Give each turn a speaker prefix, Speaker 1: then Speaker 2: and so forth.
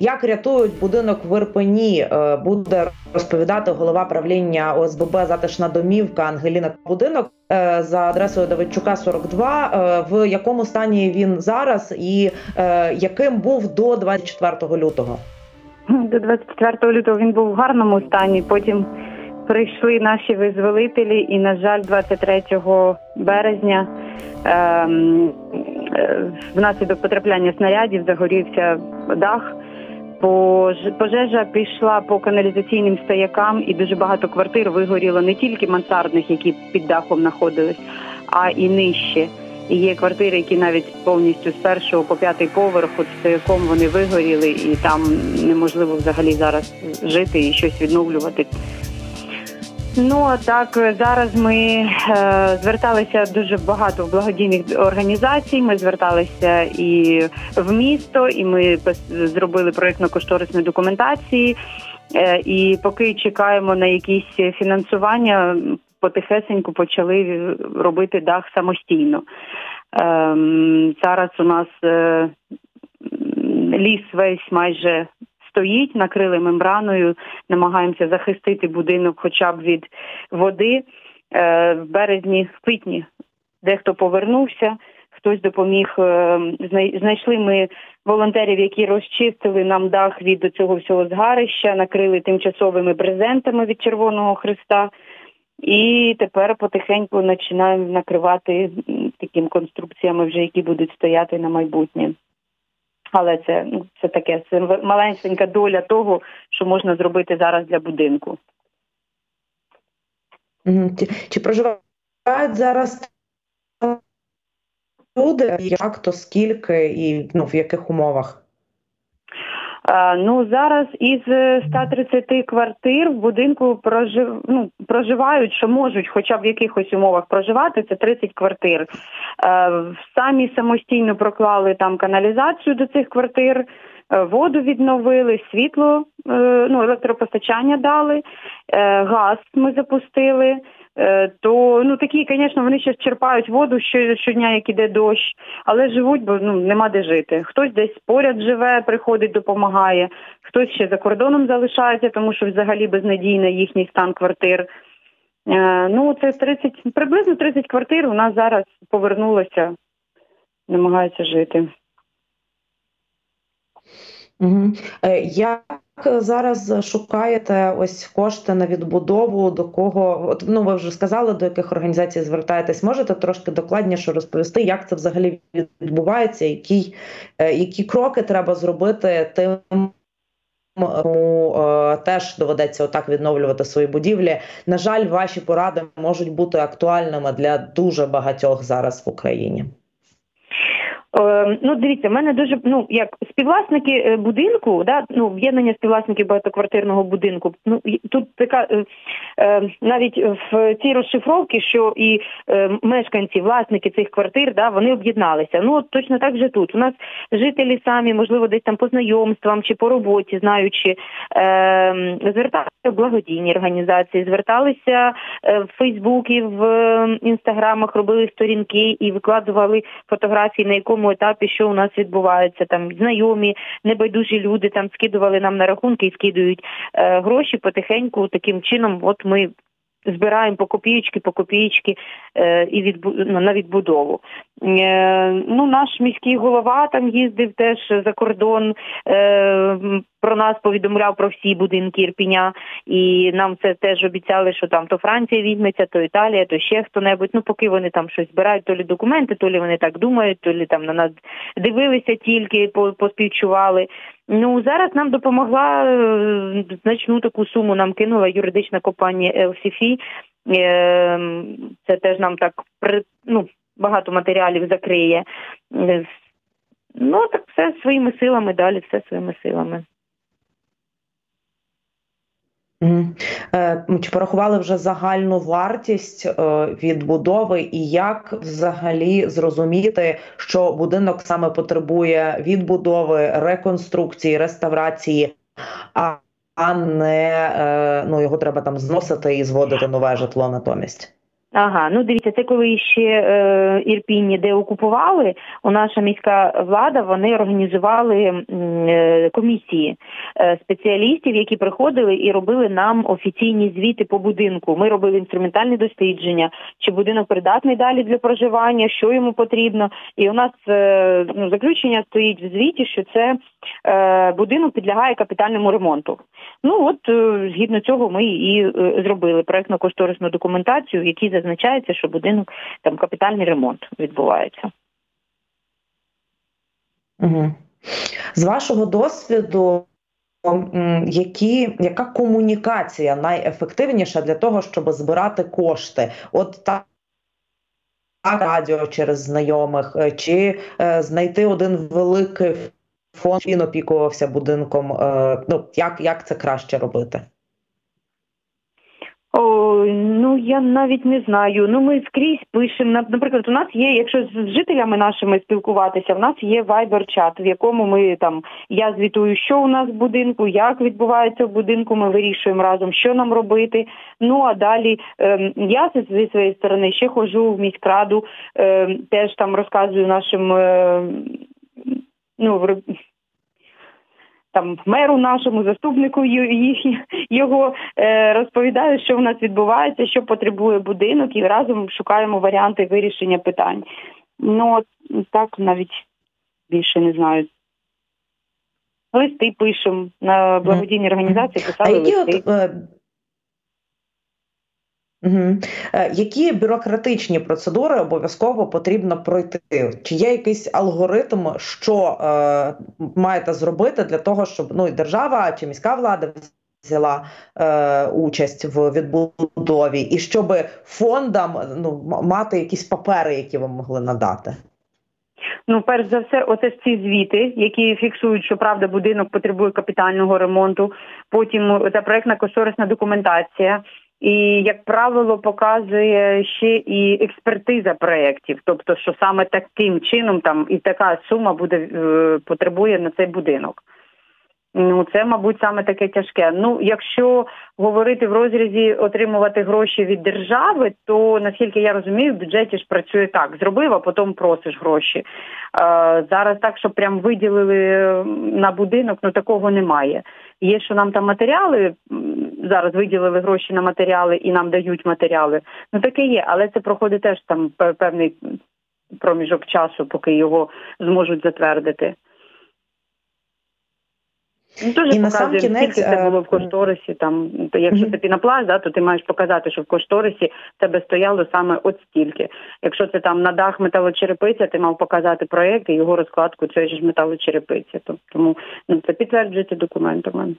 Speaker 1: Як рятують будинок в Ірпені, е, буде розповідати голова правління ОСББ Затишна домівка Ангеліна Будинок е, за адресою Давидчука 42. Е, В якому стані він зараз, і яким був до 24 лютого?
Speaker 2: До 24 лютого він був в гарному стані. Потім прийшли наші визволителі, і на жаль, 23 березня. Ем, внаслідок потрапляння снарядів загорівся дах. Пожежа пішла по каналізаційним стоякам, і дуже багато квартир вигоріло не тільки мансардних, які під дахом знаходились, а і нижче. І Є квартири, які навіть повністю з першого по п'ятий поверх, от стояком вони вигоріли, і там неможливо взагалі зараз жити і щось відновлювати. Ну а так зараз ми е, зверталися дуже багато благодійних організацій. Ми зверталися і в місто, і ми зробили проєктно-кошторисні документації. Е, і поки чекаємо на якісь фінансування, потихесеньку почали робити дах самостійно. Е, зараз у нас е, ліс весь майже стоїть, накрили мембраною, намагаємося захистити будинок, хоча б від води. Е, в березні, в квітні, дехто повернувся, хтось допоміг. Е, знайшли ми волонтерів, які розчистили нам дах від цього всього згарища, накрили тимчасовими брезентами від Червоного Христа. І тепер потихеньку починаємо накривати такими конструкціями, вже які будуть стояти на майбутнє але це ну це таке це маленька доля того, що можна зробити зараз для будинку.
Speaker 1: Чи, чи проживають зараз люди? Як то скільки і ну в яких умовах?
Speaker 2: Ну зараз із 130 квартир в будинку прожив, ну, проживають, що можуть, хоча б в якихось умовах проживати. Це 30 квартир. Самі самостійно проклали там каналізацію до цих квартир. Воду відновили, світло, е, ну електропостачання дали, е, газ ми запустили. Е, то ну такі, звісно, вони ще черпають воду щодня, як іде дощ, але живуть, бо ну нема де жити. Хтось десь поряд живе, приходить, допомагає, хтось ще за кордоном залишається, тому що взагалі безнадійний їхній стан квартир. Е, ну, це 30, приблизно 30 квартир у нас зараз повернулося, намагаються жити.
Speaker 1: Угу. Як зараз шукаєте ось кошти на відбудову? До кого От, ну ви вже сказали, до яких організацій звертаєтесь? Можете трошки докладніше розповісти, як це взагалі відбувається? Які, е, які кроки треба зробити тим? Кому е, теж доведеться отак відновлювати свої будівлі. На жаль, ваші поради можуть бути актуальними для дуже багатьох зараз в Україні.
Speaker 2: Е, ну, дивіться, в мене дуже ну як співвласники е, будинку, да ну об'єднання співвласників багатоквартирного будинку. Ну тут така е, е, навіть в цій розшифровці, що і е, мешканці, власники цих квартир, да вони об'єдналися. Ну от точно так же тут. У нас жителі самі, можливо, десь там по знайомствам чи по роботі, знаючи, е, зверталися в благодійні організації, зверталися е, в Фейсбуці, в інстаграмах, робили сторінки і викладували фотографії, на якому якому етапі, що у нас відбувається, там знайомі, небайдужі люди там скидували нам на рахунки і скидують е, гроші потихеньку. Таким чином, от ми. Збираємо по копійки, по копійки е, і відбу... ну, на відбудову. Е, ну, Наш міський голова там їздив теж за кордон, е, про нас повідомляв про всі будинки Ірпіня, і нам це теж обіцяли, що там то Франція візьметься, то Італія, то ще хто-небудь. Ну, поки вони там щось збирають, то лі документи, то лі вони так думають, то лі там на нас дивилися тільки, поспівчували. Ну зараз нам допомогла е, значну таку суму. Нам кинула юридична компанія LCF. Е, це теж нам так ну, багато матеріалів закриє. Е, ну так все своїми силами далі, все своїми силами.
Speaker 1: Е, чи порахували вже загальну вартість е, відбудови, і як взагалі зрозуміти, що будинок саме потребує відбудови, реконструкції, реставрації, а не ну його треба там зносити і зводити нове житло натомість?
Speaker 2: Ага, ну дивіться, це коли ще е, Ірпінь де окупували, у наша міська влада вони організували е, комісії е, спеціалістів, які приходили і робили нам офіційні звіти по будинку. Ми робили інструментальні дослідження, чи будинок придатний далі для проживання, що йому потрібно. І у нас е, ну, заключення стоїть в звіті, що це е, будинок підлягає капітальному ремонту. Ну от е, згідно цього ми і е, зробили проектно-кошторисну документацію, в якій зазначається, що будинок там капітальний ремонт відбувається.
Speaker 1: Угу. З вашого досвіду, які, яка комунікація найефективніша для того, щоб збирати кошти? От так. Радіо через знайомих, е, чи е, знайти один великий фонд, він опікувався будинком. Е, ну як, як це краще робити?
Speaker 2: О, ну я навіть не знаю. Ну ми скрізь пишемо. Нап- Наприклад, у нас є, якщо з жителями нашими спілкуватися, в нас є вайбер-чат, в якому ми там я звітую, що у нас в будинку, як відбувається в будинку. Ми вирішуємо разом, що нам робити. Ну а далі ем, я зі своєї сторони ще ходжу в міськраду, ем, теж там розказую нашим ем, ну там меру нашому заступнику їх- його розповідає, розповідаю, що в нас відбувається, що потребує будинок, і разом шукаємо варіанти вирішення питань. Ну от так навіть більше не знаю. Листи пишемо на благодійні організації,
Speaker 1: А
Speaker 2: писали
Speaker 1: які
Speaker 2: листи.
Speaker 1: Е, Угу. Які бюрократичні процедури обов'язково потрібно пройти? Чи є якийсь алгоритм, що е, маєте зробити для того, щоб ну і держава чи міська влада взяла е, участь в відбудові, і щоб фондам ну мати якісь папери, які ви могли надати?
Speaker 2: Ну, перш за все, оце ці звіти, які фіксують, що правда будинок потребує капітального ремонту. Потім та проектна кошторисна документація. І, як правило, показує ще і експертиза проєктів, тобто, що саме таким чином там і така сума буде е, потребує на цей будинок. Ну, це, мабуть, саме таке тяжке. Ну, якщо говорити в розрізі отримувати гроші від держави, то наскільки я розумію, в бюджеті ж працює так: зробив, а потім просиш гроші. Е, зараз так, що прям виділили на будинок, ну такого немає. Є, що нам там матеріали зараз виділили гроші на матеріали і нам дають матеріали. Ну таке є, але це проходить теж там певний проміжок часу, поки його зможуть затвердити. Ну, Дуже
Speaker 1: І на сам кінець,
Speaker 2: скільки це було в кошторисі. Там то якщо
Speaker 1: Мгм.
Speaker 2: це пінопласт, да, то ти маєш показати, що в кошторисі тебе стояло саме от стільки. Якщо це там на дах металочерепиця, ти мав показати проєкт і його розкладку цієї ж металочерепиці. То- Тому ну, це підтверджується документами.